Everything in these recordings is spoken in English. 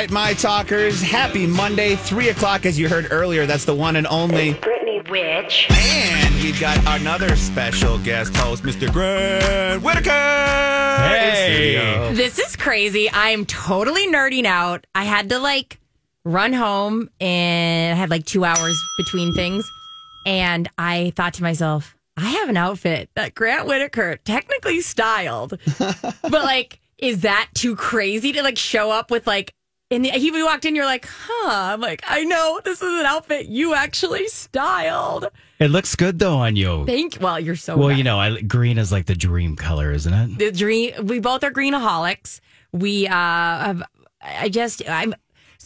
right, my talkers. Happy Monday, 3 o'clock, as you heard earlier. That's the one and only. Brittany Witch. And we've got another special guest host, Mr. Grant Whittaker. in studio. This is crazy. I'm totally nerding out. I had to like run home and I had like two hours between things. And I thought to myself, I have an outfit that Grant Whittaker technically styled. but like, is that too crazy to like show up with like, and he we walked in, you're like, huh? I'm like, I know this is an outfit you actually styled. It looks good though on you. Thank. Well, you're so well, right. you know, I, green is like the dream color, isn't it? the dream we both are greenaholics we uh have i just i'm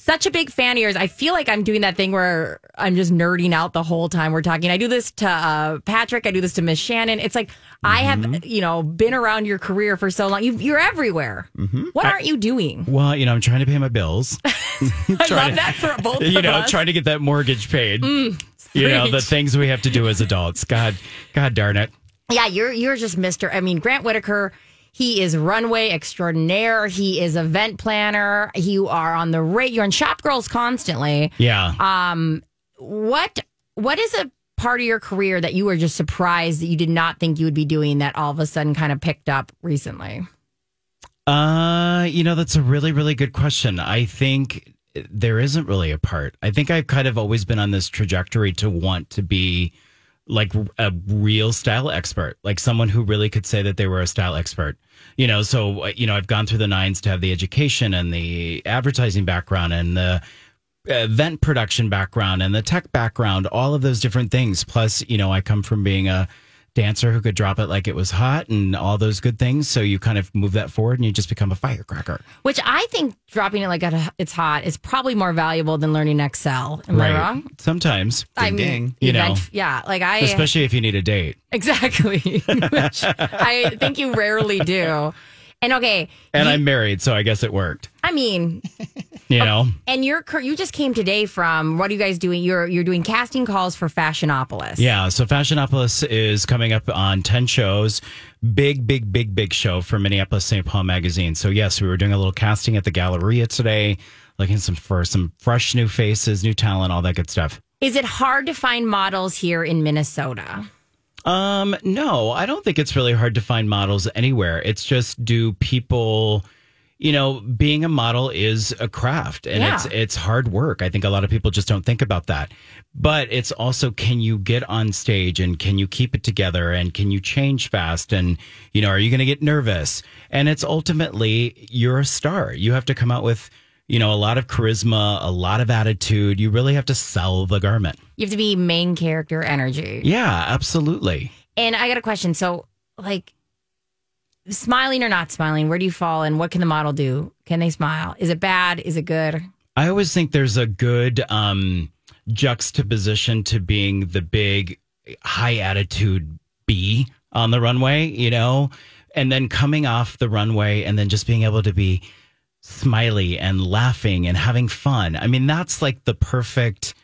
such a big fan of yours i feel like i'm doing that thing where i'm just nerding out the whole time we're talking i do this to uh patrick i do this to miss shannon it's like i have mm-hmm. you know been around your career for so long you, you're everywhere mm-hmm. what aren't you doing Well, you know, I'm trying to pay my bills. i love to- that for both of you know, us. trying to get that mortgage paid. Mm, you know, the things we have to do as adults. God, God darn it. Yeah, you're you're just Mr. I mean, Grant Whittaker, he is runway extraordinaire. He is event planner. You are on the rate. You're on Shop Girls constantly. Yeah. Um, what what is a part of your career that you were just surprised that you did not think you would be doing that all of a sudden kind of picked up recently? Uh, you know, that's a really, really good question. I think there isn't really a part. I think I've kind of always been on this trajectory to want to be like a real style expert, like someone who really could say that they were a style expert. You know, so, uh, you know, I've gone through the nines to have the education and the advertising background and the event production background and the tech background, all of those different things. Plus, you know, I come from being a dancer who could drop it like it was hot and all those good things. So you kind of move that forward and you just become a firecracker. Which I think dropping it like it's hot is probably more valuable than learning Excel. Am I wrong? Sometimes, I mean, ding. You know. yeah, like I especially if you need a date. exactly, which I think you rarely do. And okay, And you- I'm married, so I guess it worked. I mean, You know? and you're cur- you just came today from what are you guys doing? You're you're doing casting calls for Fashionopolis. Yeah, so Fashionopolis is coming up on 10 shows. Big, big, big, big show for Minneapolis St. Paul Magazine. So, yes, we were doing a little casting at the Galleria today, looking some for some fresh new faces, new talent, all that good stuff. Is it hard to find models here in Minnesota? Um, no, I don't think it's really hard to find models anywhere. It's just do people you know, being a model is a craft and Yeah. it's it's hard work. I think a lot of people just don't think about that. But it's also can you get on stage and can you keep it together and can you change fast and you know, are you going to get nervous? And it's ultimately you're a star. You have to come out with you know, a lot of charisma, a lot of attitude. You really have to sell the garment. You have to be main character energy. Yeah, absolutely. And I got a question. So, like, smiling or not smiling, where do you fall and what can the model do? Can they smile? Is it bad? Is it good? I always think there's a good um, juxtaposition to being the big high attitude B on the runway, you know, and then coming off the runway and then just being able to be smiley and laughing and having fun. I mean, that's like the perfect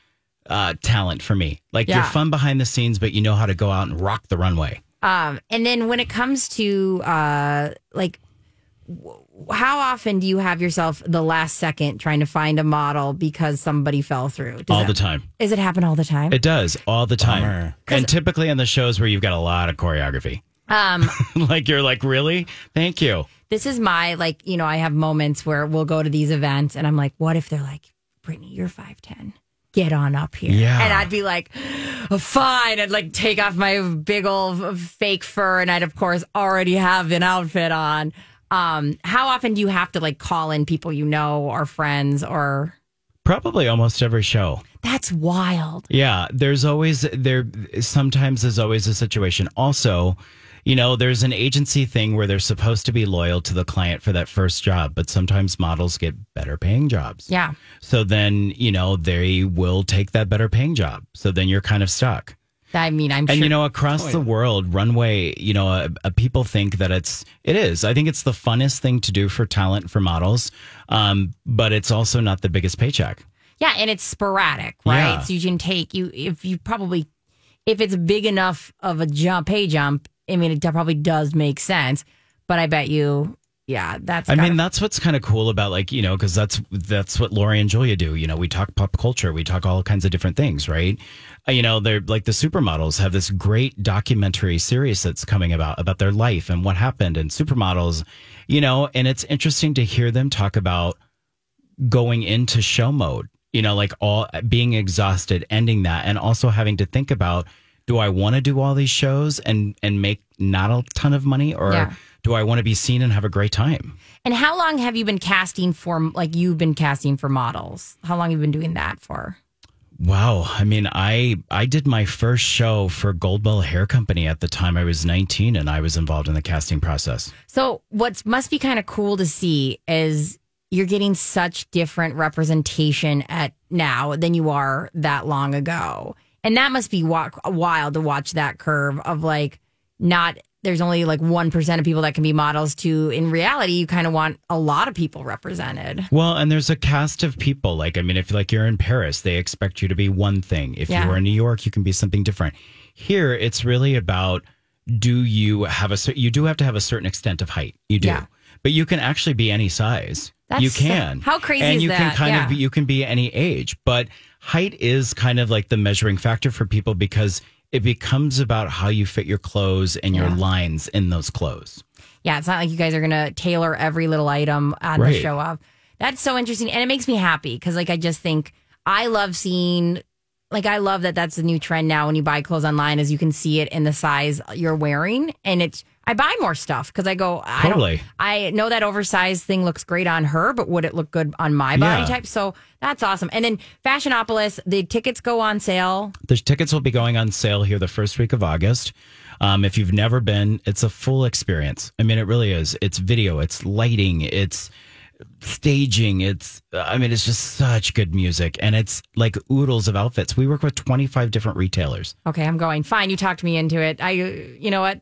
uh, talent for me. Like you're fun behind the scenes, but you know how to go out and rock the runway. Um, and then when it comes to uh, like, w- how often do you have yourself the last second trying to find a model because somebody fell through? Does all that- the time. Is it happen all the time? It does all the time. And typically on the shows where you've got a lot of choreography. um, like you're like, really? Thank you. This is my like, you know, I have moments where we'll go to these events and I'm like, what if they're like, Brittany, you're five ten. Get on up here. Yeah. And I'd be like, oh, fine. I'd like take off my big old fake fur and I'd of course already have an outfit on. Um, how often do you have to like call in people you know or friends or Probably almost every show. that's wild. Yeah, there's always there sometimes there's always a situation. Also, you know, there's an agency thing where they're supposed to be loyal to the client for that first job, but sometimes models get better paying jobs. Yeah. So then, you know, they will take that better paying job. So then you're kind of stuck. I mean, I'm And sure you know, across the world, runway, you know, uh, uh, people think that it's it is. I think it's the funnest thing to do for talent for models, um, but it's also not the biggest paycheck. Yeah, and it's sporadic, right? Yeah. So you can take you if you probably if it's big enough of a jump, pay jump. I mean, it probably does make sense, but I bet you yeah, that's. I mean, that's what's kind of cool about like you know because that's that's what Lori and Julia do. You know, we talk pop culture, we talk all kinds of different things, right? Uh, you know, they're like the supermodels have this great documentary series that's coming about about their life and what happened and supermodels, you know, and it's interesting to hear them talk about going into show mode. You know, like all being exhausted, ending that, and also having to think about do I want to do all these shows and and make not a ton of money or Yeah. do I want to be seen and have a great time? And how long have you been casting for? Like you've been casting for models. How long have you been doing that for? Wow. I mean, I I did my first show for Goldwell Hair Company at the time I was 19 and I was involved in the casting process. So what must be kind of cool to see is you're getting such different representation at now than you are that long ago. And that must be wild to watch that curve of like not there's only like 1% of people that can be models to in reality you kind of want a lot of people represented. Well, and there's a cast of people. Like, I mean, if like you're in Paris, they expect you to be one thing. If Yeah. you are in New York, you can be something different. Here, it's really about do you have a you do have to have a certain extent of height. You do. Yeah. But you can actually be any size. That's you so- can. how crazy and is you can that? kind Yeah. of be, you can be any age, but height is kind of like the measuring factor for people because it becomes about how you fit your clothes and your Yeah. lines in those clothes. Yeah, it's not like you guys are going to tailor every little item on the show up. That's so interesting. And it makes me happy because, like, I just think I love seeing, like, I love that that's the new trend now when you buy clothes online, is you can see it in the size you're wearing. And it's, I buy more stuff because I go, I Totally. don't, I know that oversized thing looks great on her, but would it look good on my body Yeah. type? So that's awesome. And then Fashionopolis, the tickets go on sale. The tickets will be going on sale here the first week of August. Um, if you've never been, it's a full experience. I mean, it really is. It's video, it's lighting, it's staging. It's, I mean, it's just such good music. And it's like oodles of outfits. We work with 25 different retailers. Okay, I'm going. Fine, you talked me into it. I, you know what?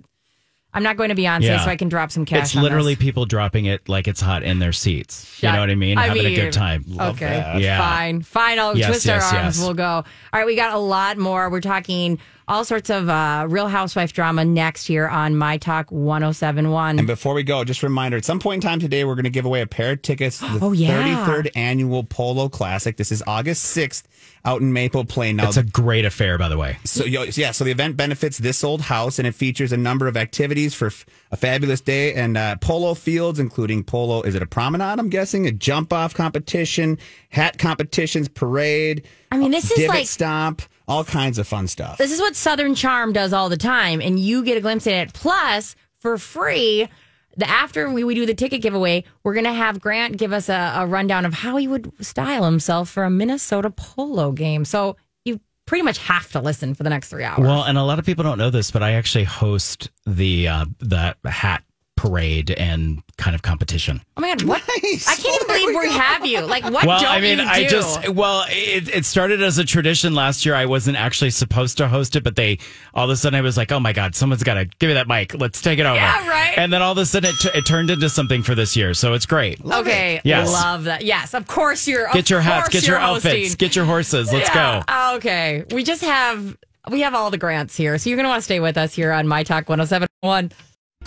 I'm not going to Beyonce, Yeah. so I can drop some cash. it's literally people dropping it like it's hot in their seats. You know what I mean? I Having a good time. okay, that. Yeah. fine, fine. I'll Yes, twist yes, our arms. yes. We'll go. All right, we got a lot more. We're talking all sorts of uh, Real Housewife drama next here on My Talk 1071. And before we go, just a reminder at some point in time today, we're going to give away a pair of tickets to the Oh, yeah. 33rd annual Polo Classic. This is August 6th out in Maple Plain. Now, It's a great affair, by the way. so yeah, so the event benefits this old house, and it features a number of activities for f- a fabulous day and uh, polo fields, including polo. Is it a promenade? I'm guessing a jump off competition, hat competitions, parade. I mean, this is divot like- stomp, all kinds of fun stuff. This is what Southern Charm does all the time, and you get a glimpse at it. Plus, for free, the after we, we do the ticket giveaway, we're gonna have Grant give us a, a rundown of how he would style himself for a Minnesota polo game. So you pretty much have to listen for the next three hours. Well, and a lot of people don't know this, but I actually host the uh, the hat parade and kind of competition. oh my god, what? Nice. I can't even believe we we have you. Like, what well, don't I mean, you do? I just well, it, it started as a tradition last year. I wasn't actually supposed to host it, but they all of a sudden I was like, oh my god, someone's got to give me that mic. Let's take it over. Yeah, right. And then all of a sudden it, t- it turned into something for this year, so it's great. okay, Yes. love that. Yes, of course you're. Get your hats, get your outfits, hosting. get your horses. Let's Yeah. go. Okay. We just have we have all the grants here. So you're gonna want to stay with us here on My Talk 1071.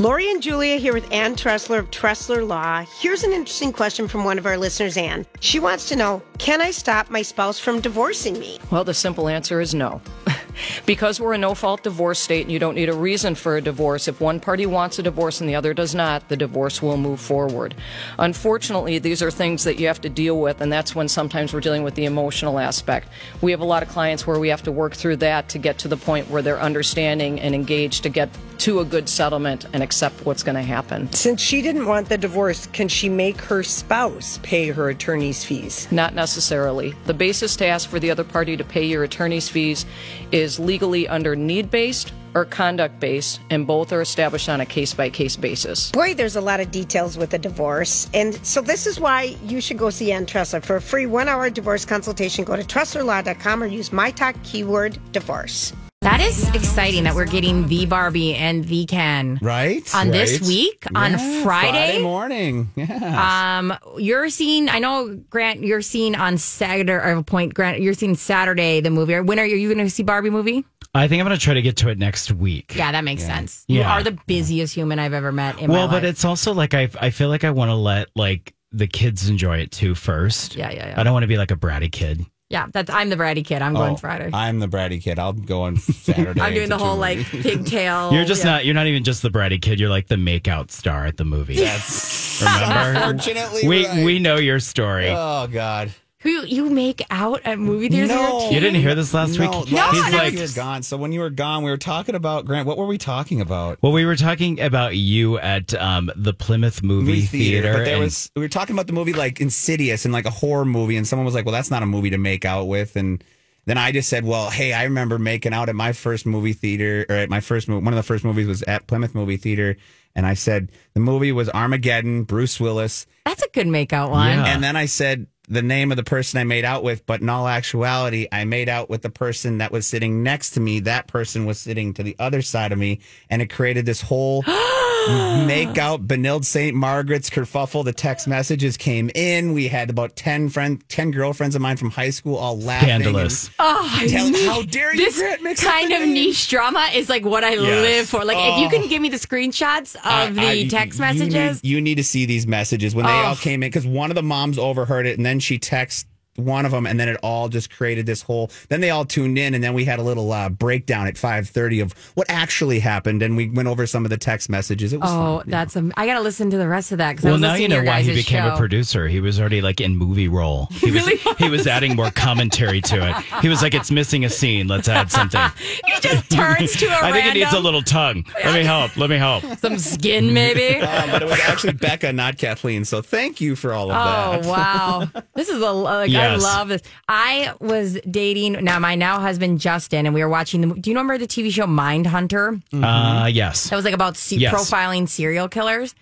Lori and Julia here with Ann Tressler of Tressler Law. Here's an interesting question from one of our listeners, Ann. She wants to know Can I stop my spouse from divorcing me? Well, the simple answer is no. because we're a no fault divorce state and you don't need a reason for a divorce, if one party wants a divorce and the other does not, the divorce will move forward. Unfortunately, these are things that you have to deal with, and that's when sometimes we're dealing with the emotional aspect. We have a lot of clients where we have to work through that to get to the point where they're understanding and engaged to get to a good settlement and accept what's going to happen. Since she didn't want the divorce, can she make her spouse pay her attorney's fees? Not necessarily. The basis to ask for the other party to pay your attorney's fees is legally under need based or conduct based, and both are established on a case by case basis. Boy, there's a lot of details with a divorce. And so this is why you should go see Ann Tressler. For a free one hour divorce consultation, go to TresslerLaw.com or use my talk keyword divorce. That is exciting that we're getting the Barbie and the Ken. Right? On this Right. week, on Yeah, Friday? morning. Yeah. Um, you're seeing. I know, Grant. You're seeing on Saturday. Or a point, Grant. You're seeing Saturday the movie. When are you, you going to see Barbie movie? I think I'm going to try to get to it next week. Yeah, that makes sense. You Yeah. are the busiest human I've ever met in well, my but life. it's also like I I feel like I want to let like the kids enjoy it too first. Yeah, yeah, yeah. I don't want to be like a bratty kid. Yeah, that's. I'm the bratty kid. I'm going Oh, Friday. I'm the bratty kid. I'll go on Saturday. I'm doing the whole like pigtail. You're just yeah. not. You're not even just the bratty kid. You're like the makeout star at the movie. Yes. Remember? Unfortunately, we right. we know your story. Oh God. Who you make out at movie theaters? No. you didn't hear this last no, week. last He's week like, you were gone. So when you were gone, we were talking about Grant. What were we talking about? well, we were talking about you at um, the Plymouth Movie, Theater, but there and- was we were talking about the movie like Insidious and like a horror movie, and someone was like, "Well, that's not a movie to make out with," and then I just said, "Well, hey, I remember making out at my first movie theater, or at my first mo- one of the first movies was at Plymouth Movie Theater." And I said the movie was Armageddon, Bruce Willis, That's a good makeout one. Yeah. and then I said the name of the person I made out with, but in all actuality, I made out with the person that was sitting next to me. That person was sitting to the other side of me, and it created this whole make out. Benilde St. Margaret's kerfuffle. The text messages came in. We had about 10 friend, 10 girlfriends of mine from high school all laughing. scandalous. Oh, I Tell- knew- how dare you, This Grant, mix up kind of names. niche drama is like what I live for. Like, if you can oh. give me the screenshots I- of the I- text you need- messages, You need, to see these messages when they Oh. all came in because one of the moms overheard it and then she texted one of them and then it all just created this whole then they all tuned in and then we had a little uh, breakdown at 5.30 of what actually happened and we went over some of the text messages it was oh, fun. that's am- I got to listen to the rest of that because I Well, was now listening you know why he became show. a producer. He was already like in movie role. He was he was adding more commentary to it. He was like, "It's missing a scene. Let's add something." He just turns to a I think it needs a little tongue. Let me help. Let me help. some skin, maybe. Uh, but it was actually Becca, not Kathleen. So thank you for all of Oh that. Oh wow, this is a like I Yes. love this. I was dating now my now husband Justin, and we were watching the. Do you remember the TV show Mindhunter? Uh, yes. That was like about se- Yes. profiling serial killers,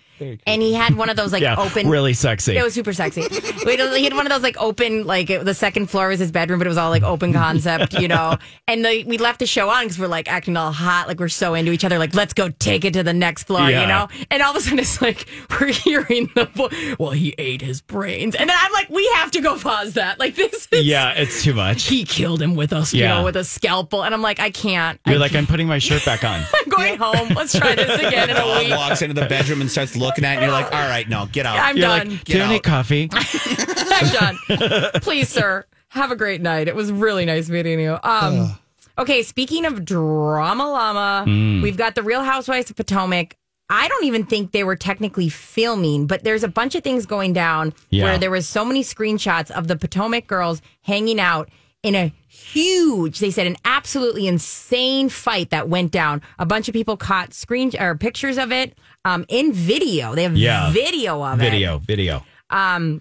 and he had one of those like Yeah. open. Really sexy. It was super sexy. Wait, he had one of those like open, like it- the second floor was his bedroom, but it was all like open concept, you know. And the, we left the show on because we're like acting all hot, like we're so into each other, like let's go take it to the next floor, Yeah. you know. And all of a sudden, it's like we're hearing the vo- well, he ate his brains, and then I'm like, we have to go pause that. Like this is yeah, it's too much. He killed him with us, you know, with a scalpel, and I'm like, I can't. You're I like, I'm putting my shirt back on. I'm going home. Let's try this again in a week. walks into the bedroom and starts looking at it and you're like, all right, no, get out. I'm You're done. like, Get do you need coffee? I'm done. Please, sir, have a great night. It was really nice meeting you. Um, okay, speaking of drama llama, Hmm. we've got the Real Housewives of Potomac. I don't even think they were technically filming, but there's a bunch of things going down Yeah. where there was so many screenshots of the Potomac girls hanging out in a huge, they said an absolutely insane fight that went down. A bunch of people caught screen or pictures of it um, in video. They have Yeah. video of it. Video, video. Um,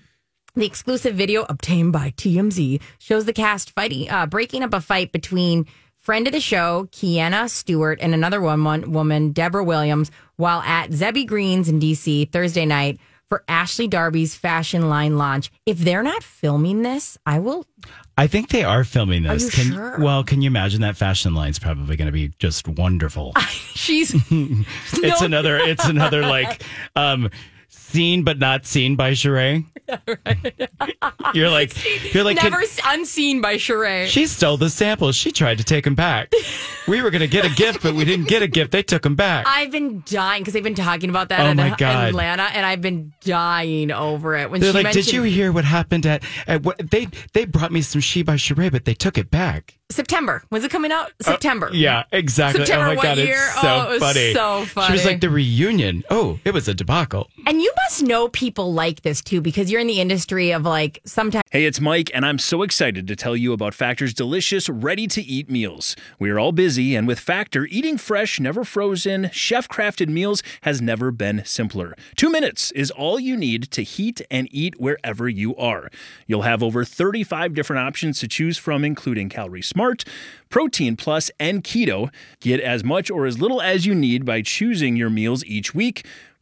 the exclusive video obtained by TMZ shows the cast fighting, uh, breaking up a fight between friend of the show, Keiarna Stewart, and another woman, woman Deborah Williams, while at Zebby Greens in DC Thursday night for Ashley Darby's fashion line launch. If they're not filming this, I will. I think they are filming this. you can sure? well, can you imagine that fashion line's probably going to be just wonderful. She's. it's No. another it's another like um seen but not seen by Sheree. You're like you're like Never s- unseen by Sheree. she stole the samples. She tried to take them back. We were going to get a gift, but we didn't get a gift. They took them back. I've been dying because they've been talking about that Oh in, my God. Atlanta, and I've been dying over it. When They're she like, mentioned "Did you hear what happened at, at what they they brought me some She by Sheree, but they took it back." September? When's it coming out? Uh, September. Yeah, exactly. September oh my god, year? it's so Oh, it was funny. so She funny. was like the reunion. Oh, it was a debacle. And you must know people like this too, because you're in the industry of like sometimes Hey, it's Mike, and I'm so excited to tell you about Factor's delicious, ready to eat meals. We are all busy, and with Factor, eating fresh, never frozen, chef crafted meals has never been simpler. Two minutes is all you need to heat and eat wherever you are. You'll have over 35 different options to choose from, including Calorie Smart, Protein Plus, and Keto. Get as much or as little as you need by choosing your meals each week.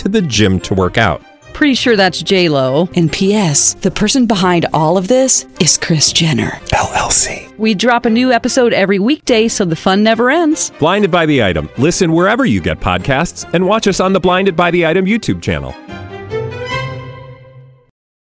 to the gym to work out. Pretty sure that's J Lo. And P.S. The person behind all of this is Kris Jenner LLC. We drop a new episode every weekday, so the fun never ends. Blinded by the item. Listen wherever you get podcasts, and watch us on the Blinded by the Item YouTube channel.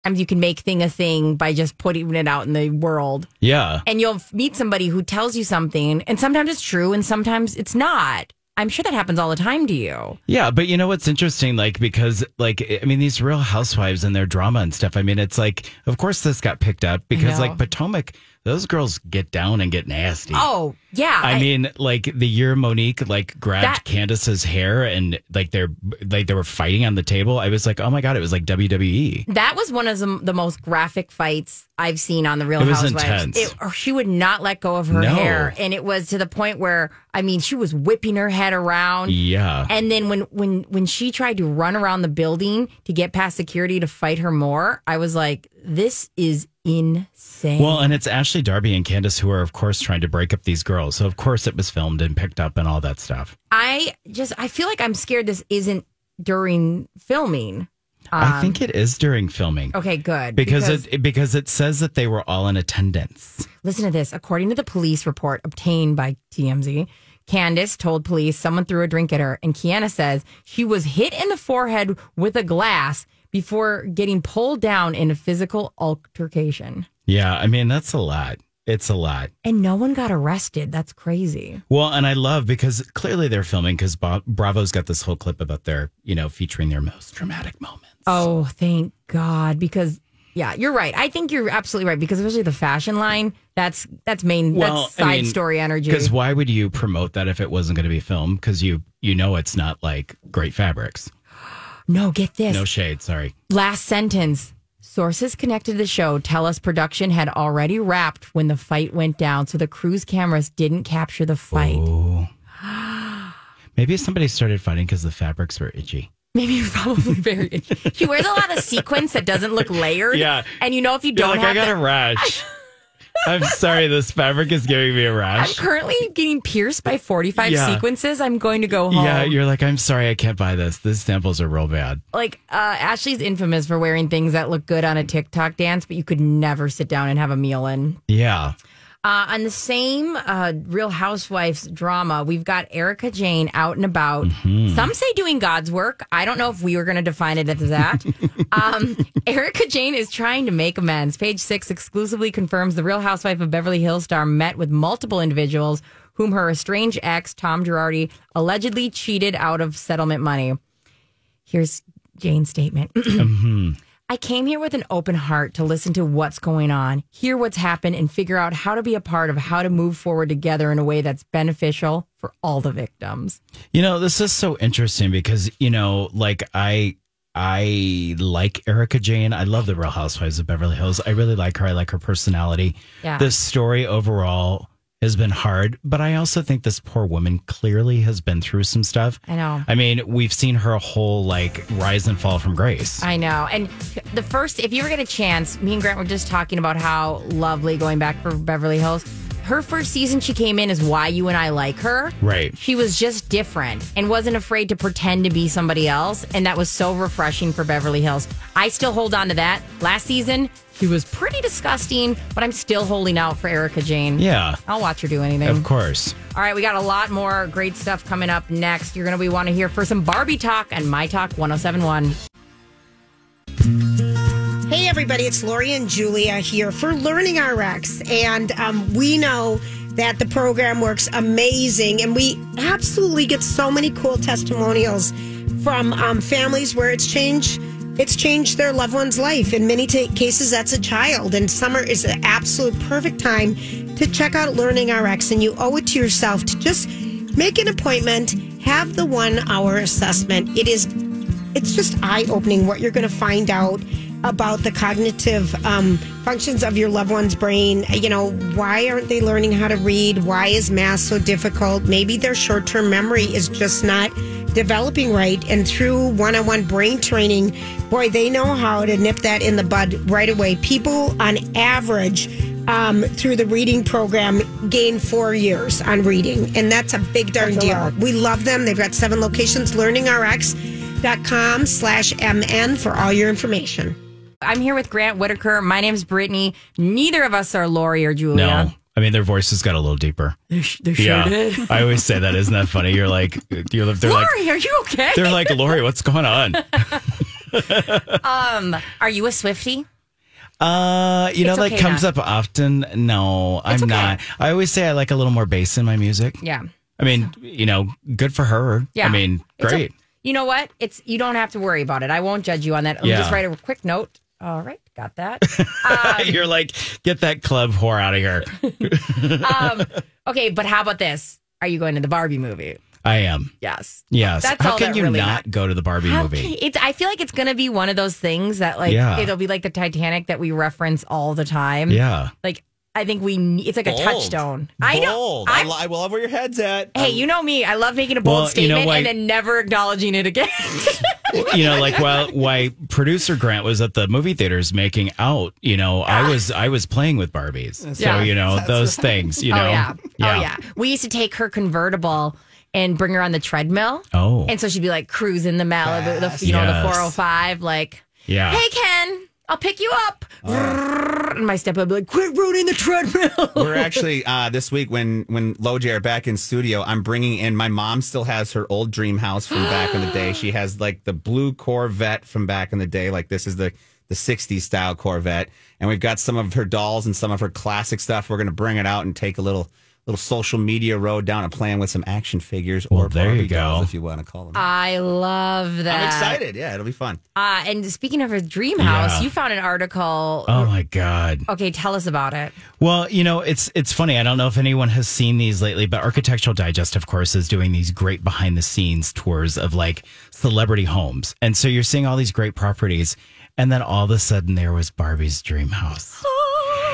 Sometimes you can make thing a thing by just putting it out in the world. Yeah. And you'll meet somebody who tells you something, and sometimes it's true and sometimes it's not. I'm sure that happens all the time to you. Yeah, but you know what's interesting? Like, because, like, I mean, these real housewives and their drama and stuff, I mean, it's like, of course, this got picked up because, like, Potomac, those girls get down and get nasty. Oh, yeah. I, mean, like the year Monique like grabbed That- Candiace's hair and like they're like they were fighting on the table. I was like, oh my god, it was like WWE. that was one of the, the most graphic fights I've seen on the Real It was Housewives. intense. It, she would not let go of her No. hair, and it was to the point where I mean, she was whipping her head around. Yeah. And then when when when she tried to run around the building to get past security to fight her more, I was like, "This is insane." Well, and it's Ashley Darby and Candiace who are, of course, trying to break up these girls. So, of course, it was filmed and picked up and all that stuff. I just I feel like I'm scared this isn't during filming. I um, think it is during filming. Okay, good. Because, it because it says that they were all in attendance. Listen to this. According to the police report obtained by TMZ, Candiace told police someone threw a drink at her, and Keiarna says she was hit in the forehead with a glass before getting pulled down in a physical altercation. Yeah, I mean that's a lot. It's a lot. And no one got arrested. That's crazy. Well, and I love because clearly they're filming because Bravo's got this whole clip about their, you know, featuring their most dramatic moments. Oh, thank God. Because yeah, you're right. I think you're absolutely right. Because especially the fashion line, that's that's main Well, that's I side mean, story energy. Because why would you promote that if it wasn't going to be filmed? Because you you know it's not like great fabrics. No, get this. No shade, sorry. Last sentence. Sources connected to the show tell us production had already wrapped when the fight went down, so the crew's cameras didn't capture the fight. Maybe somebody started fighting because the fabrics were itchy. Maybe you're probably very. She wears a lot of sequins that doesn't look layered. Yeah. and you know if you You're don't like, have I got the- a rash. I'm sorry, this fabric is giving me a rash. I'm currently getting pierced by 45 Yeah. sequences. I'm going to go home. Yeah, you're like, I'm sorry, I can't buy this. These samples are real bad. like uh, Ashley's infamous for wearing things that look good on a TikTok dance, but you could never sit down and have a meal in. Yeah. Uh, on the same uh, Real Housewives drama, we've got Erika Jayne out and about. Mm-hmm. Some say doing God's work. I don't know if we were going to define it as that. um, Erika Jayne is trying to make amends. Page six exclusively confirms the Real Housewife of Beverly Hills star met with multiple individuals whom her estranged ex, Tom Girardi, allegedly cheated out of settlement money. Here's Jayne's statement. I came here with an open heart to listen to what's going on, hear what's happened, and figure out how to be a part of how to move forward together in a way that's beneficial for all the victims. You know, this is so interesting because, you know, like I I like Erika Jayne. I love the Real Housewives of Beverly Hills. I really like her. I like her personality. Yeah. This story overall has been hard, but I also think this poor woman clearly has been through some stuff. I know. I mean, we've seen her whole like rise and fall from grace. I know. And the first, if you ever get a chance, me and Grant were just talking about how lovely going back for Beverly Hills. Her first season she came in is why you and I like her. Right. She was just different and wasn't afraid to pretend to be somebody else. And that was so refreshing for Beverly Hills. I still hold on to that. Last season, she was pretty disgusting, but I'm still holding out for Erika Jayne. Yeah. I'll watch her do anything. Of course. All right, we got a lot more great stuff coming up next. You're going to be want to hear for some Barbie talk and My Talk 1071. Hey, everybody, it's Lori and Julia here for Learning RX. And um, we know that the program works amazing, and we absolutely get so many cool testimonials from um, families where it's changed. It's changed their loved one's life. In many ta cases, that's a child. And summer is the absolute perfect time to check out Learning RX. And you owe it to yourself to just make an appointment, have the one hour assessment. It is, it's just eye opening what you're going to find out about the cognitive um, functions of your loved one's brain. You know, why aren't they learning how to read? Why is math so difficult? Maybe their short term memory is just not developing right. And through one on one brain training, boy, they know how to nip that in the bud right away. People on average, um, through the reading program gain four years on reading. And that's a big darn deal. We love them. They've got seven locations, learningrx.com slash MN for all your information. I'm here with Grant Whittaker. My name's Brittany. Neither of us are Lori or Julia. No. I mean, their voices got a little deeper. They, sh- they sure yeah. did. I always say that. Isn't that funny? You're like, you're, they're like, Lori, are you okay? they're like, Lori, what's going on? um, are you a Swifty? Uh, you know, It's that okay comes not- up often. No, I'm okay. not. I always say I like a little more bass in my music. Yeah. I mean, you know, good for her. Yeah. I mean, great. o- you know what? It's you don't have to worry about it. I won't judge you on that. Let me Yeah. just write a quick note. All right, got that. You're like, get that club whore out of here. um, okay, but how about this? Are you going to the Barbie movie? I am. Yes. Yes. That's How all can that you really not matters. go to the Barbie How movie? can- It's. I feel like it's going to be one of those things that, like, Yeah. it'll be like the Titanic that we reference all the time. Yeah. Like, I think we. ne- It's like a Bold. touchstone. I know. I, I'm- lo- I love where your head's at. Hey, um, you know me. I love making a bold Well, you know statement why- and then never acknowledging it again. you know, like while why producer Grant was at the movie theaters making out, you know, I was I was playing with Barbies. So, Yeah. you know, those things, you oh, know. Oh yeah. Oh yeah. We used to take her convertible and bring her on the treadmill. Oh. And so she'd be like cruising the Malibu, the, you know, the 405, like, Yeah. hey Ken, I'll pick you up. My stepdad would be like, quit ruining the treadmill. We're actually uh, this week when when Loj are back in studio. I'm bringing in my mom. Still has her old dream house from back in the day. She has like the blue Corvette from back in the day. Like this is the the '60s style Corvette, and we've got some of her dolls and some of her classic stuff. We're going to bring it out and take a little little social media road down and playing with some action figures or Well, there you Barbie dolls, go. if you want to call them. I love that. I'm excited. Yeah, it'll be fun. Uh, and speaking of a dream house, Yeah. you found an article. Oh my God. Okay, tell us about it. Well, you know, it's it's funny. I don't know if anyone has seen these lately, but Architectural Digest, of course, is doing these great behind the scenes tours of like celebrity homes. And so you're seeing all these great properties, and then all of a sudden there was Barbie's dream house.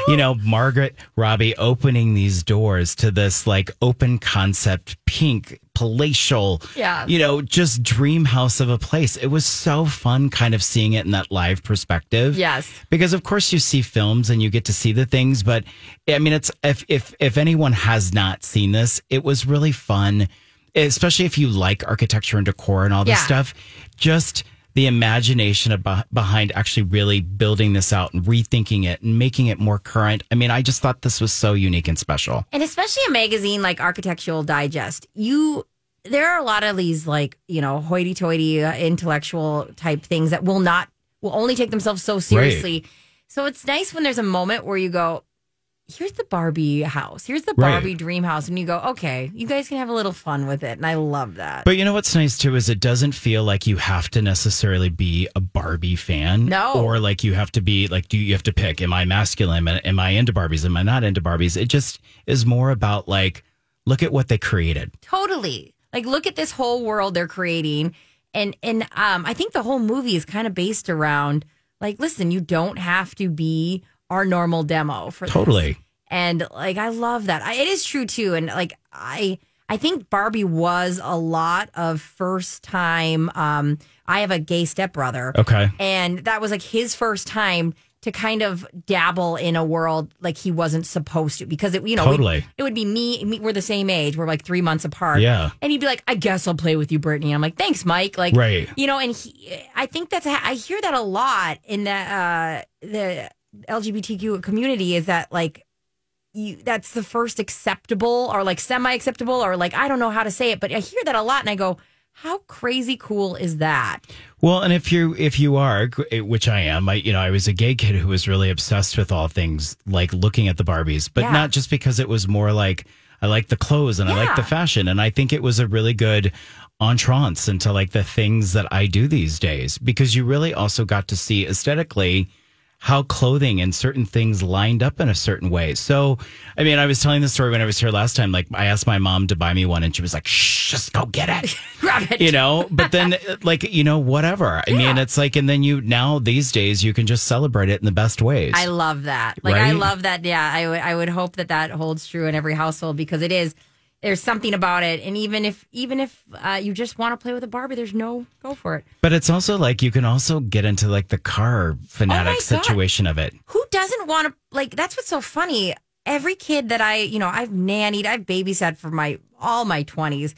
You know, Margaret Robbie opening these doors to this like open concept, pink, palatial, Yeah. you know, just dream house of a place. It was so fun kind of seeing it in that live perspective Yes. because of course you see films and you get to see the things but i mean it's if if if anyone has not seen this it was really fun especially if you like architecture and decor and all this Yeah. stuff just the imagination of behind actually really building this out and rethinking it and making it more current. I mean i just thought this was so unique and special. And especially a magazine like Architectural Digest, you there are a lot of these like you know hoity-toity uh, intellectual type things that will not will only take themselves so seriously. So it's nice when there's a moment where you go, "Here's the Barbie house. Here's the Right. Barbie dream house," and you go, "Okay, you guys can have a little fun with it." And I love that. But you know what's nice too is it doesn't feel like you have to necessarily be a Barbie fan. No. Or like you have to be like, do you have to pick? Am I masculine? Am, am I into Barbies? Am I not into Barbies? It just is more about like, look at what they created. Totally. Like look at this whole world they're creating. And and um I think the whole movie is kind of based around like listen, you don't have to be our normal demo for this. Totally. And like I love that. I, it is true too and like I I think Barbie was a lot of first time um I have a gay stepbrother. Okay. And that was like his first time to kind of dabble in a world like he wasn't supposed to because it you know we- Totally. it would be me, me we're the same age we're like three months apart Yeah. and he'd be like I guess I'll play with you Brittany I'm like thanks Mike like Right. you know and he, I think that's I hear that a lot in the uh the LGBTQ community is that like you that's the first acceptable or like semi acceptable or like I don't know how to say it but I hear that a lot and I go how crazy cool is that Well, and if you if you are, eh, which I am, I you know I was a gay kid who was really obsessed with all things like looking at the Barbies, but Yeah. not just because it was more like I like the clothes and I like the fashion, and I think it was a really good entrance into like the things that I do these days because you really also got to see aesthetically how clothing and certain things lined up in a certain way. So, I mean, I was telling the story when I was here last time. Like, I asked my mom to buy me one, and she was like, "Shh, just go get it." Grab it. you know but then like you know whatever i mean it's like and then you now these days you can just celebrate it in the best ways I love that. Like I love that. Yeah, I would I would hope that that holds true in every household because it is. There's something about it, and even if even if uh, you just want to play with a Barbie, there's no go for it. but it's also like you can also get into like the car fanatic Oh God. situation of it Who doesn't want to like? That's what's so funny. Every kid that I, you know, I've nannied, I've babysat for my all my twenties,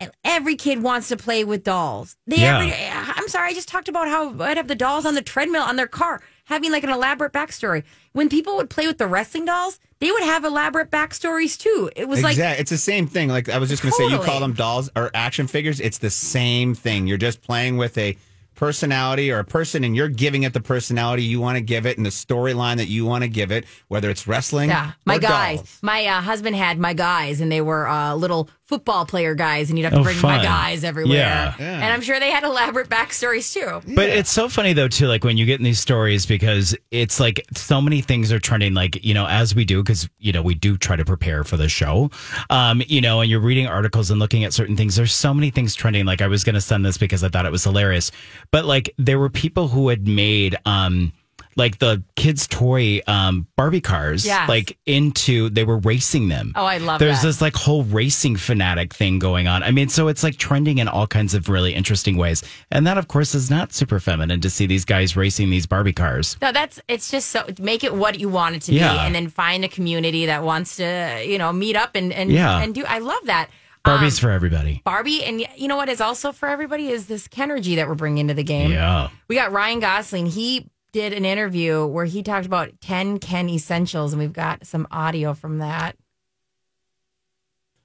and every kid wants to play with dolls. They, Yeah. every, I'm sorry, I just talked about how I'd have the dolls on the treadmill on their car, having like an elaborate backstory. When people would play with the wrestling dolls, they would have elaborate backstories too. It was like Exact- it's the same thing. Like I was just going to say, you call them dolls or action figures. It's the same thing. You're just playing with a personality or a person, and you're giving it the personality you want to give it and the storyline that you want to give it. Whether it's wrestling, Yeah, my guys. dolls. My uh, husband had my guys, and they were uh, little football player guys, and you'd have to Oh, bring my guys everywhere. Yeah. yeah. And I'm sure they had elaborate backstories too. But it's so funny though too, like when you get in these stories because it's like so many things are trending. Like you know, as we do, because you know we do try to prepare for the show. Um, you know, and you're reading articles and looking at certain things. There's so many things trending. Like I was going to send this because I thought it was hilarious, but like there were people who had made um like the kids' toy um Barbie cars, Yes. like into they were racing them. Oh, I love There's that. this like whole racing fanatic thing going on. I mean, so it's like trending in all kinds of really interesting ways. And that, of course, is not super feminine to see these guys racing these Barbie cars. No, that's it's just so make it what you want it to Yeah. be, and then find a community that wants to you know meet up and and Yeah. and do. I love that. Barbie's Um, for everybody. Barbie, and you know what is also for everybody is this Kenergy that we're bringing into the game. Yeah. We got Ryan Gosling. He did an interview where he talked about 10 Ken essentials, and we've got some audio from that.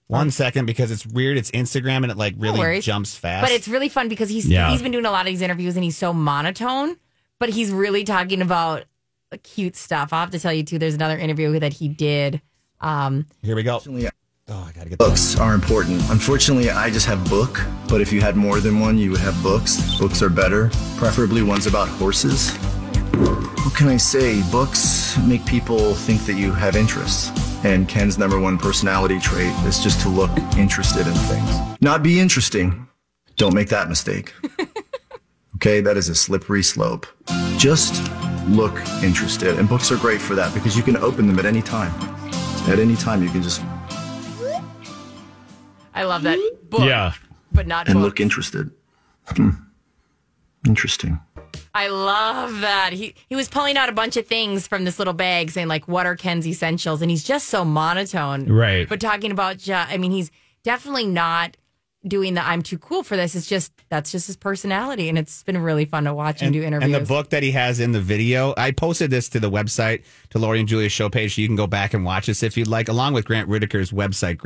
One second, because it's weird. It's Instagram, and it like really worries. jumps fast. But it's really fun because he's Yeah. he's been doing a lot of these interviews and he's so monotone, but he's really talking about cute stuff. I'll have to tell you too. There's another interview that he did. Um, here we go. Oh, I gotta get Books are important. Unfortunately, I just have book, but if you had more than one, you would have books. Books are better, preferably ones about horses. What can I say? Books make people think that you have interests. And Ken's number one personality trait is just to look interested in things. Not be interesting. Don't make that mistake. Okay, that is a slippery slope. Just look interested. And books are great for that because you can open them at any time. At any time, you can just I love that book, Yeah. but not and book. look interested. Hmm. Interesting. I love that. He he was pulling out a bunch of things from this little bag, saying like, "What are Ken's essentials?" And he's just so monotone, Right. But talking about, ju- I mean, he's definitely not doing the "I'm too cool for this." It's just that's just his personality, and it's been really fun to watch him and, do interviews. and the book that he has in the video, I posted this to the website, to Lori and Julia's show page. So you can go back and watch this if you'd like, along with Grant Whittaker's website,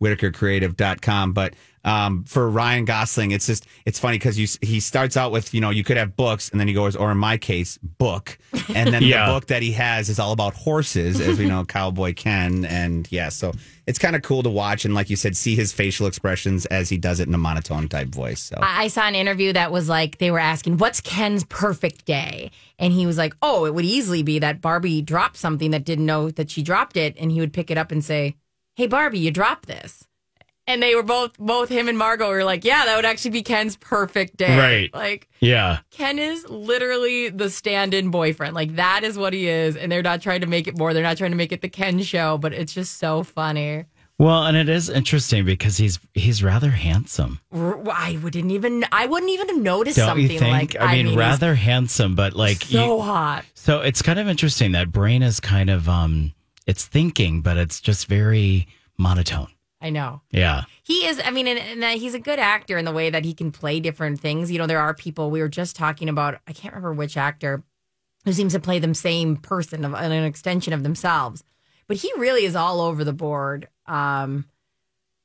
grantwhittakercreative.com. But um, for Ryan Gosling, it's just, it's funny because you he starts out with, you know, you could have books, and then he goes, or in my case, book. And then Yeah. the book that he has is all about horses, as we know, Cowboy Ken. And yeah, so it's kind of cool to watch. And like you said, see his facial expressions as he does it in a monotone type voice. So. I I saw an interview that was like they were asking, "What's Ken's perfect day?" And he was like, "Oh, it would easily be that Barbie dropped something that didn't know that she dropped it, and he would pick it up and say, "Hey, Barbie, you dropped this." And they were both, both him and Margot were like, "Yeah, that would actually be Ken's perfect day." Right. Like Yeah. Ken is literally the stand-in boyfriend. Like that is what he is, and they're not trying to make it more. They're not trying to make it the Ken show, but it's just so funny. Well, and it is interesting because he's he's rather handsome. I wouldn't even, I wouldn't even have noticed Don't something you think? like. I mean, he's rather handsome, but like so you, hot. So it's kind of interesting that brain is kind of um it's thinking, but it's just very monotone. I know. Yeah. He is, I mean, and, and he's a good actor in the way that he can play different things. You know, there are people, we were just talking about, I can't remember which actor who seems to play the same person, of, an extension of themselves. But he really is all over the board. Um,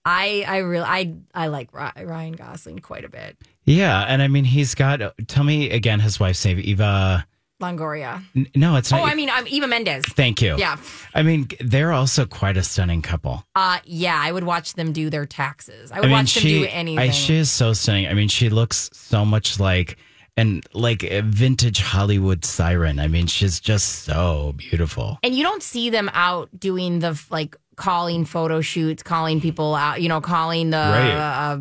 I, I really, I, I like Ryan Gosling quite a bit. Yeah, and I mean he's got tell me again his wife's name Eva Longoria. N- No, it's not. Oh. I mean, um, Eva Mendes. Thank you. Yeah. I mean, they're also quite a stunning couple. Uh, yeah, I would watch them do their taxes. I would I mean, watch them she, do anything. I, she is so stunning. I mean, she looks so much like and like a vintage Hollywood siren. I mean, she's just so beautiful. and you don't see them out doing the like calling photo shoots, calling people out, you know, calling the Right. uh,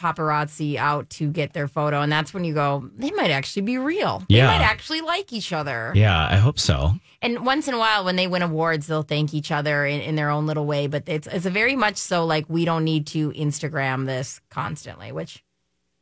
paparazzi out to get their photo. And that's when you go, they might actually be real. They Yeah. might actually like each other. Yeah, I hope so. And once in a while, when they win awards, they'll thank each other in, in their own little way. But it's it's a very much so like we don't need to Instagram this constantly, which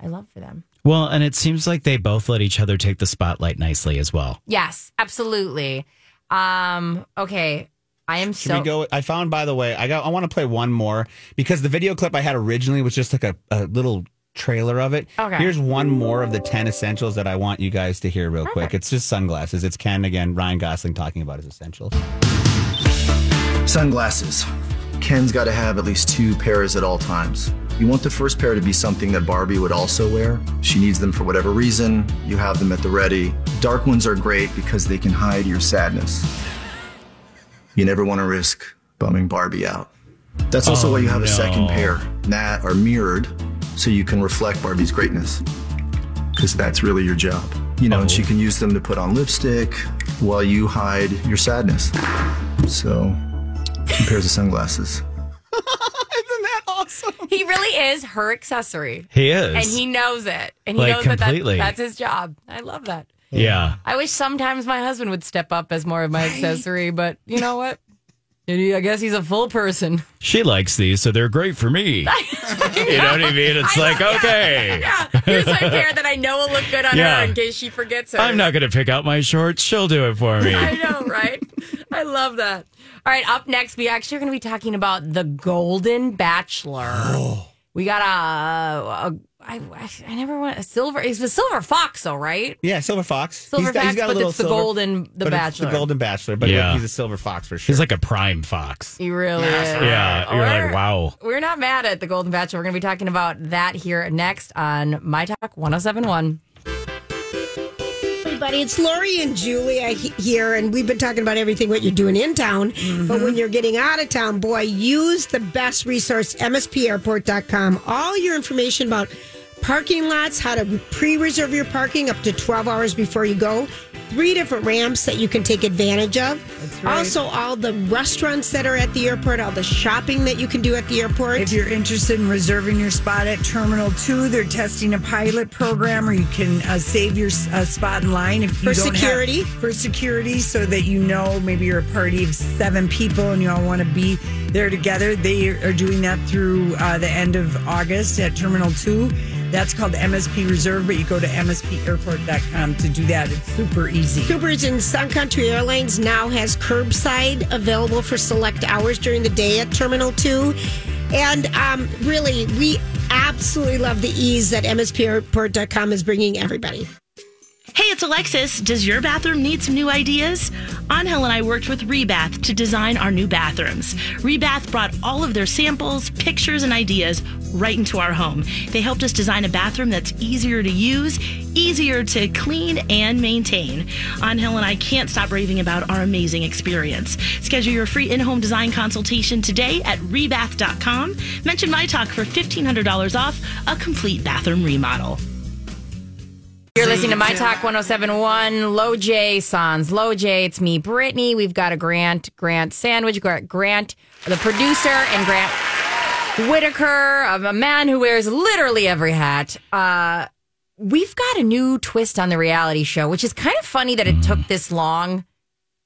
I love for them. Well, and it seems like they both let each other take the spotlight nicely as well. Yes, absolutely. Um, okay. I am Should so we go? I found, by the way, I got. I want to play one more because the video clip I had originally was just like a, a little trailer of it. Okay. Here's one more of the ten essentials that I want you guys to hear real quick. It's just sunglasses. It's Ken again. Ryan Gosling talking about his essentials. Sunglasses. Ken's got to have at least two pairs at all times. You want the first pair to be something that Barbie would also wear. She needs them for whatever reason. You have them at the ready. Dark ones are great because they can hide your sadness. You never want to risk bumming Barbie out. That's also Oh, why you have a oh, second pair that are mirrored so you can reflect Barbie's greatness. Because that's really your job. You know, and she oh. can use them to put on lipstick while you hide your sadness. So, two pairs of sunglasses. Isn't that awesome? he really is her accessory. He is. And he knows it. And he Like, knows that, that completely. that's his job. I love that. Yeah. I wish sometimes my husband would step up as more of my accessory, but you know what? I guess he's a full person. She likes these, so they're great for me. you know what I mean? It's like, okay. Yeah, here's my pair that I know will look good on Yeah. her in case she forgets her. I'm not going to pick out my shorts. She'll do it for me. I know, right? I love that. All right, up next, we actually are going to be talking about the Golden Bachelor. Oh. We got a, a I, I never want a silver. It's the Silver Fox, though, right? Yeah, Silver Fox. Silver got- Fox, but little it's the Golden- the but it's Bachelor. the Golden Bachelor, but Yeah. he's a Silver Fox for sure. He's like a prime fox. He really is. Yeah. You're Or- like, wow. We're not mad at the Golden Bachelor. We're going to be talking about that here next on My Talk 1071. everybody. It's Lori and Julia he- here, and we've been talking about everything what you're doing in town. Mm-hmm. But when you're getting out of town, boy, use the best resource, MSPairport.com. All your information about parking lots, how to pre reserve your parking up to 12 hours before you go. Three different ramps that you can take advantage of. Also, all the restaurants that are at the airport, all the shopping that you can do at the airport. If you're interested in reserving your spot at Terminal 2, they're testing a pilot program where you can uh, save your uh, spot in line if you For don't have- security? for security, so that you know maybe you're a party of seven people and you all want to be there together. They are doing that through uh, the end of August at Terminal 2. That's called MSP Reserve, but you go to MSPAirport.com to do that. It's super easy. Supers in Sun Country Airlines now has curbside available for select hours during the day at Terminal 2. And um, really, we absolutely love the ease that MSPairport.com is bringing everybody. Hey, it's Alexis. Does your bathroom need some new ideas? Angel and I worked with Rebath to design our new bathrooms. Rebath brought all of their samples, pictures, and ideas right into our home. They helped us design a bathroom that's easier to use, easier to clean and maintain. Angel and I can't stop raving about our amazing experience. Schedule your free in-home design consultation today at rebath.com. Mention my talk for $1,500 off a complete bathroom remodel. You're listening to My Talk 1071, Low J Sans. Low J, it's me, Brittany. We've got a Grant, Grant Sandwich, Grant, Grant, the producer, and Grant Whittaker, of a man who wears literally every hat. Uh, we've got a new twist on the reality show, which is kind of funny that it took this long,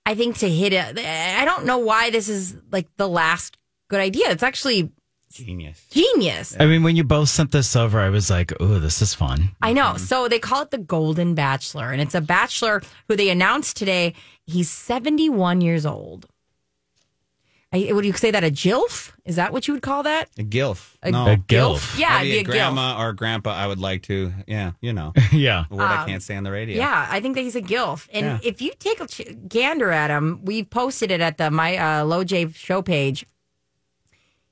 I think, to hit it. I don't know why this is like the last good idea. It's actually Genius. genius. I mean, when you both sent this over, I was like, oh, this is fun. I know. So they call it the Golden Bachelor, and it's a bachelor who they announced today. He's 71 years old. I, would you say that a GILF? Is that what you would call that? A gilf. A- no. A gilf? Yeah, Maybe it'd be a gilf. grandma or grandpa. I would like to. Yeah, you know. yeah. A word I Um, can't say on the radio. Yeah, I think that he's a GILF. And Yeah. if you take a ch- gander at him, we've posted it at the my uh, Low J show page.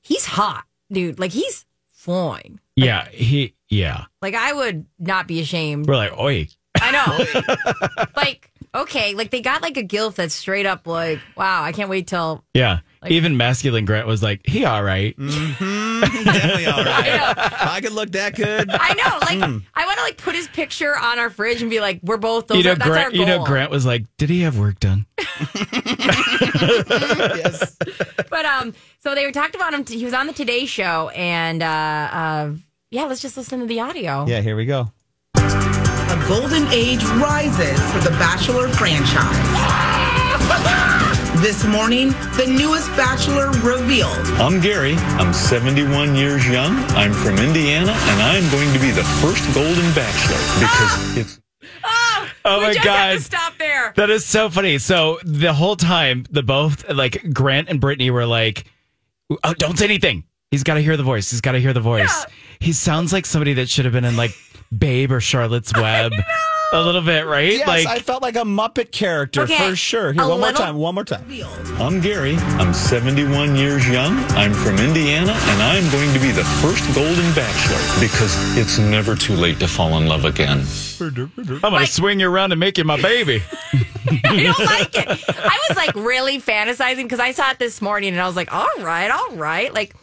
He's hot, dude. Like he's fine. Yeah. He, yeah. Like I would not be ashamed. We're like, oi. I know. like okay, like they got like a gilf that's straight up like, wow, I can't wait till. Yeah. Even masculine Grant was like, he all right. Definitely all right. I I, could look that good. I know, like Hmm. I want to like put his picture on our fridge and be like, we're both those. you know, are, that's Grant. our goal. You know, Grant was like, "Did he have work done?" yes. But um, so they were talked about him. he was on the Today Show, and uh, uh, yeah, let's just listen to the audio. Yeah, here we go. A golden age rises for the Bachelor franchise. This morning, the newest Bachelor revealed. I'm Gerry. I'm 71 years young. I'm from Indiana, and I'm going to be the first Golden Bachelor because it's. Oh we my god! stop there. That is so funny. So the whole time, the both like Grant and Brittany were like, "Oh, don't say anything. He's got to hear the voice. He's got to hear the voice." He sounds like somebody that should have been in like Babe or Charlotte's Web, a little bit, right? Yes, like I felt like a Muppet character Okay, for sure. Here, a one more time. One more time. I'm Gerry. I'm 71 years young. I'm from Indiana, and I'm going to be the first Golden Bachelor because it's never too late to fall in love again. I'm gonna swing you around and make you my baby. I don't like it. I was like really fantasizing because I saw it this morning and I was like, all right, all right. Like,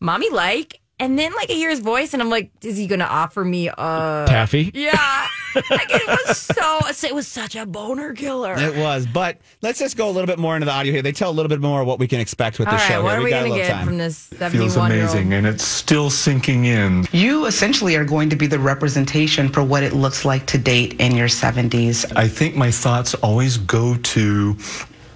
mommy like. And then like I hear his voice and I'm like, is he gonna offer me uh Taffy? Yeah. like it was so it was such a boner killer. It was, but let's just go a little bit more into the audio here. They tell a little bit more what we can expect with All the right, show. what here. are we got a gonna little get time. from this Feels 71 year old? amazing, and it's still sinking in. You essentially are going to be the representation for what it looks like to date in your 70s. I think my thoughts always go to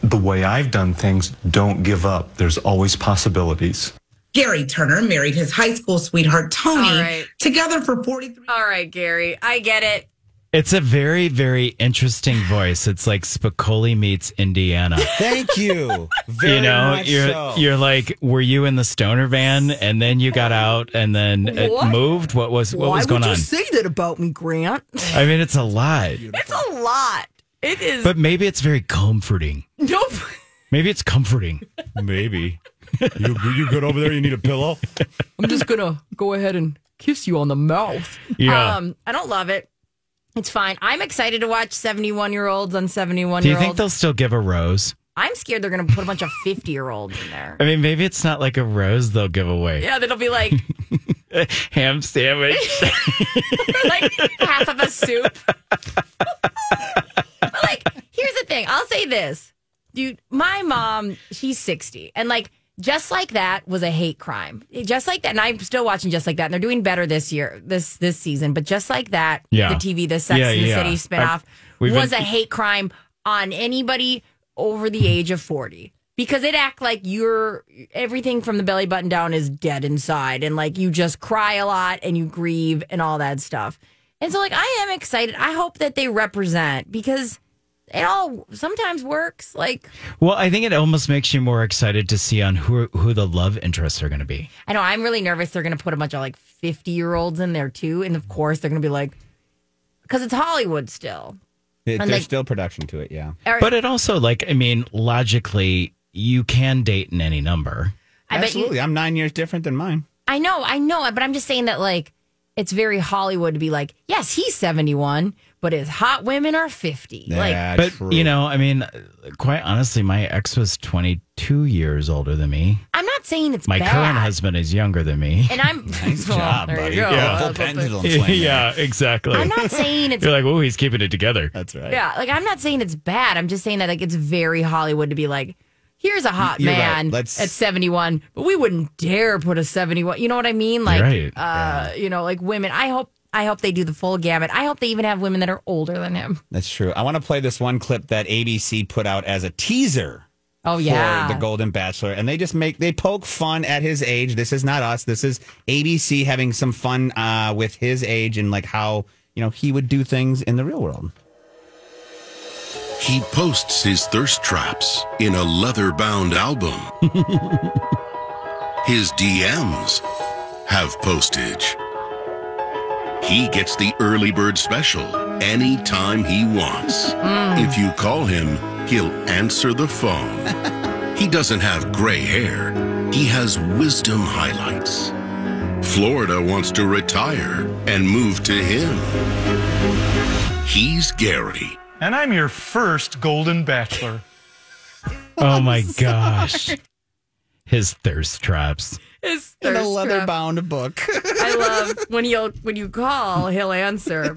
the way I've done things. Don't give up. There's always possibilities. Gerry Turner married his high school sweetheart, Toni, All right. together for 43 All right, Gary. I get it. It's a very, very interesting voice. It's like Spicoli meets Indiana. Thank you. Very you know, much you're so. you're like, were you in the stoner van and then you got out and then it What? moved? What was what was going on? say that about me, Grant? I mean, it's a lot, It's a lot. It is. but maybe it's very comforting. nope. Maybe it's comforting. Maybe. You, you good over there? You need a pillow? I'm just gonna go ahead and kiss you on the mouth. Yeah. Um, I don't love it. It's fine. I'm excited to watch 71 year olds on 71 Do you year think they'll still give a rose? I'm scared they're gonna put a bunch of 50 year olds in there. I mean, maybe it's not like a rose they'll give away. Yeah, that'll be like Ham sandwich. like half of a soup. but like, here's the thing. I'll say this, dude. My mom, she's 60, and like. Just like that was a hate crime. Just like that, and I'm still watching Just Like That, and they're doing better this year, this this season. But Just Like That, Yeah. the TV, the Sex Yeah, and the yeah. City spinoff, I- was been- a hate crime on anybody over the age of 40 because it act like you're everything from the belly button down is dead inside and like you just cry a lot and you grieve and all that stuff and so like i am excited i hope that they represent because it all sometimes works like Well, I think it almost makes you more excited to see on who who the love interests are going to be. i know i'm really nervous they're gonna put a bunch of like 50 year olds in there too and of course they're gonna be like because it's hollywood still It- there's they- still production to it, yeah. Or- But it also, like, I mean, logically, you can date in any number. I bet you- Absolutely. I'm nine years different than mine. I know, I know, but I'm just saying that like it's very Hollywood to be like, yes, he's 71, but his hot women are 50. like, but you know, I mean, quite honestly, my ex was 22 years older than me. I'm not saying it's My bad. current husband is younger than me. and I'm Nice Well, job, buddy. Yeah, full pendulum swing. yeah, exactly. I'm not saying it's You're like, oh, he's keeping it together. That's right. yeah, like I'm not saying it's bad. I'm just saying that like it's very Hollywood to be like, here's a hot You're man Let's- at 71, but we wouldn't dare put a 71. You know what I mean? Like, Right. uh, you know, like women. I hope. I hope they do the full gamut. I hope they even have women that are older than him. That's true. I want to play this one clip that ABC put out as a teaser Oh yeah, for the Golden Bachelor, and they just make they poke fun at his age. This is not us. This is ABC having some fun uh, with his age and like how you know he would do things in the real world. He posts his thirst traps in a leather bound album. his DMs have postage. He gets the early bird special anytime he wants. Hmm. If you call him, he'll answer the phone. he doesn't have gray hair, he has wisdom highlights. Florida wants to retire and move to him. He's Gerry, and I'm your first Golden Bachelor. Oh my gosh. His thirst traps. His In a thirst leather trap. bound book. I love when you'll when you call, he'll answer.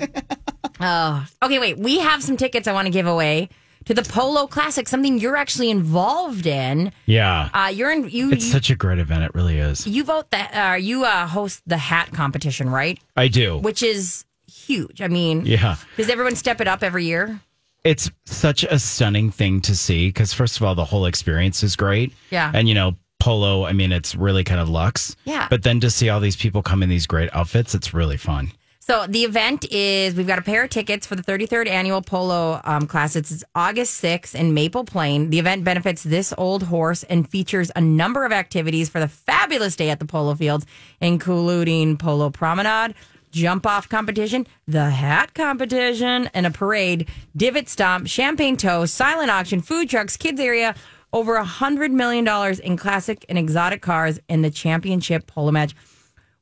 Oh, okay. Wait, we have some tickets I want to give away to the Polo Classic, something you're actually involved in. Yeah. Uh, you're in you. It's you, such a great event. It really is. you vote that uh, you uh, host the hat competition, right? I do. Which is huge. I mean, Yeah. Does everyone step it up every year? It's such a stunning thing to see because, first of all, the whole experience is great. Yeah. And, you know, polo, I mean, it's really kind of luxe. Yeah. But then to see all these people come in these great outfits, it's really fun. So the event is we've got a pair of tickets for the 33rd annual polo um, class. It's August 6th in Maple Plain. The event benefits this old horse and features a number of activities for the fabulous day at the polo fields, including polo promenade, jump off competition, the hat competition, and a parade, divot stomp, champagne toast, silent auction, food trucks, kids area. Over a hundred million dollars in classic and exotic cars in the championship polo match.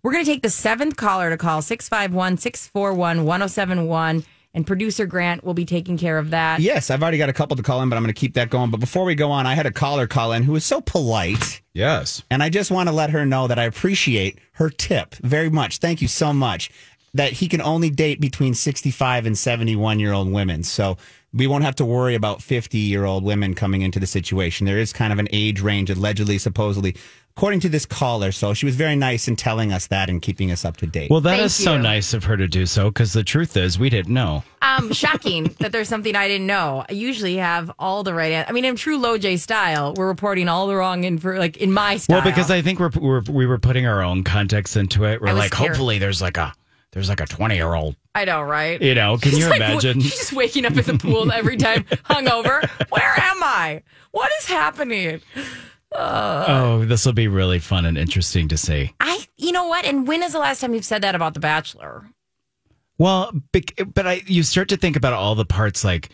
We're going to take the seventh caller to call 651 641 1071. And producer Grant will be taking care of that. Yes, I've already got a couple to call in, but I'm going to keep that going. But before we go on, I had a caller call in who was so polite. Yes. And I just want to let her know that I appreciate her tip very much. Thank you so much. That he can only date between 65 and 71 year old women. So we won't have to worry about 50 year old women coming into the situation. There is kind of an age range, allegedly, supposedly, according to this caller. So she was very nice in telling us that and keeping us up to date. Well, that is Thank so you. nice of her to do so because the truth is we didn't know. Um, shocking that there's something I didn't know. I usually have all the right. An- I mean, in true Low J style, we're reporting all the wrong info, like in my style. Well, because I think we're, we're we were putting our own context into it. We're like, scared. hopefully, there's like a there's like a 20 year old. I know, right? You know, can She's you like, imagine? She's just waking up at the pool every time, hungover. Where am I? What is happening? Uh, Oh, this will be really fun and interesting to see. I, you know what? And when is the last time you've said that about The Bachelor? Well, but I you start to think about all the parts like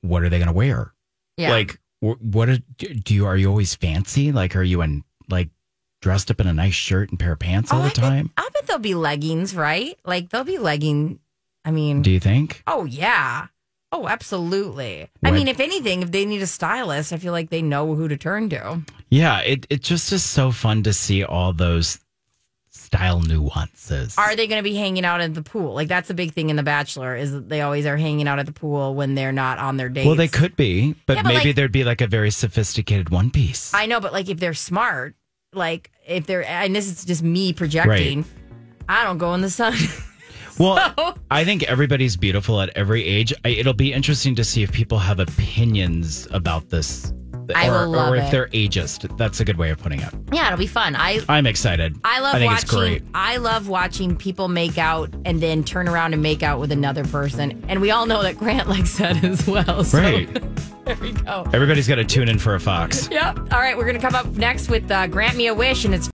what are they going to wear? Yeah. Like what are, do you are you always fancy? Like are you in like dressed up in a nice shirt and pair of pants all Oh, the I bet- time? I bet there'll be leggings, right? Like there'll be legging. I mean, Do you think? oh yeah, oh absolutely. I mean, if anything, if they need a stylist, I feel like they know who to turn to. Yeah, it it just is so fun to see all those style nuances. Are they going to be hanging out at the pool? Like that's a big thing in The Bachelor is that they always are hanging out at the pool when they're not on their dates. well, they could be, but Yeah, but maybe like- there'd be like a very sophisticated one piece. I know, but like if they're smart, like if they're, and this is just me projecting. I don't go in the sun. Well, I think everybody's beautiful at every age. I, it'll be interesting to see if people have opinions about this, I or, will love or if it. they're ageist. That's a good way of putting it. yeah, it'll be fun. I I'm excited. I love I think watching. it's great. I love watching people make out and then turn around and make out with another person. And we all know that Grant likes that as well. So Right. there we go. Everybody's got to tune in for a fox. Yep. All right, we're gonna come up next with uh, "Grant Me a Wish," and it's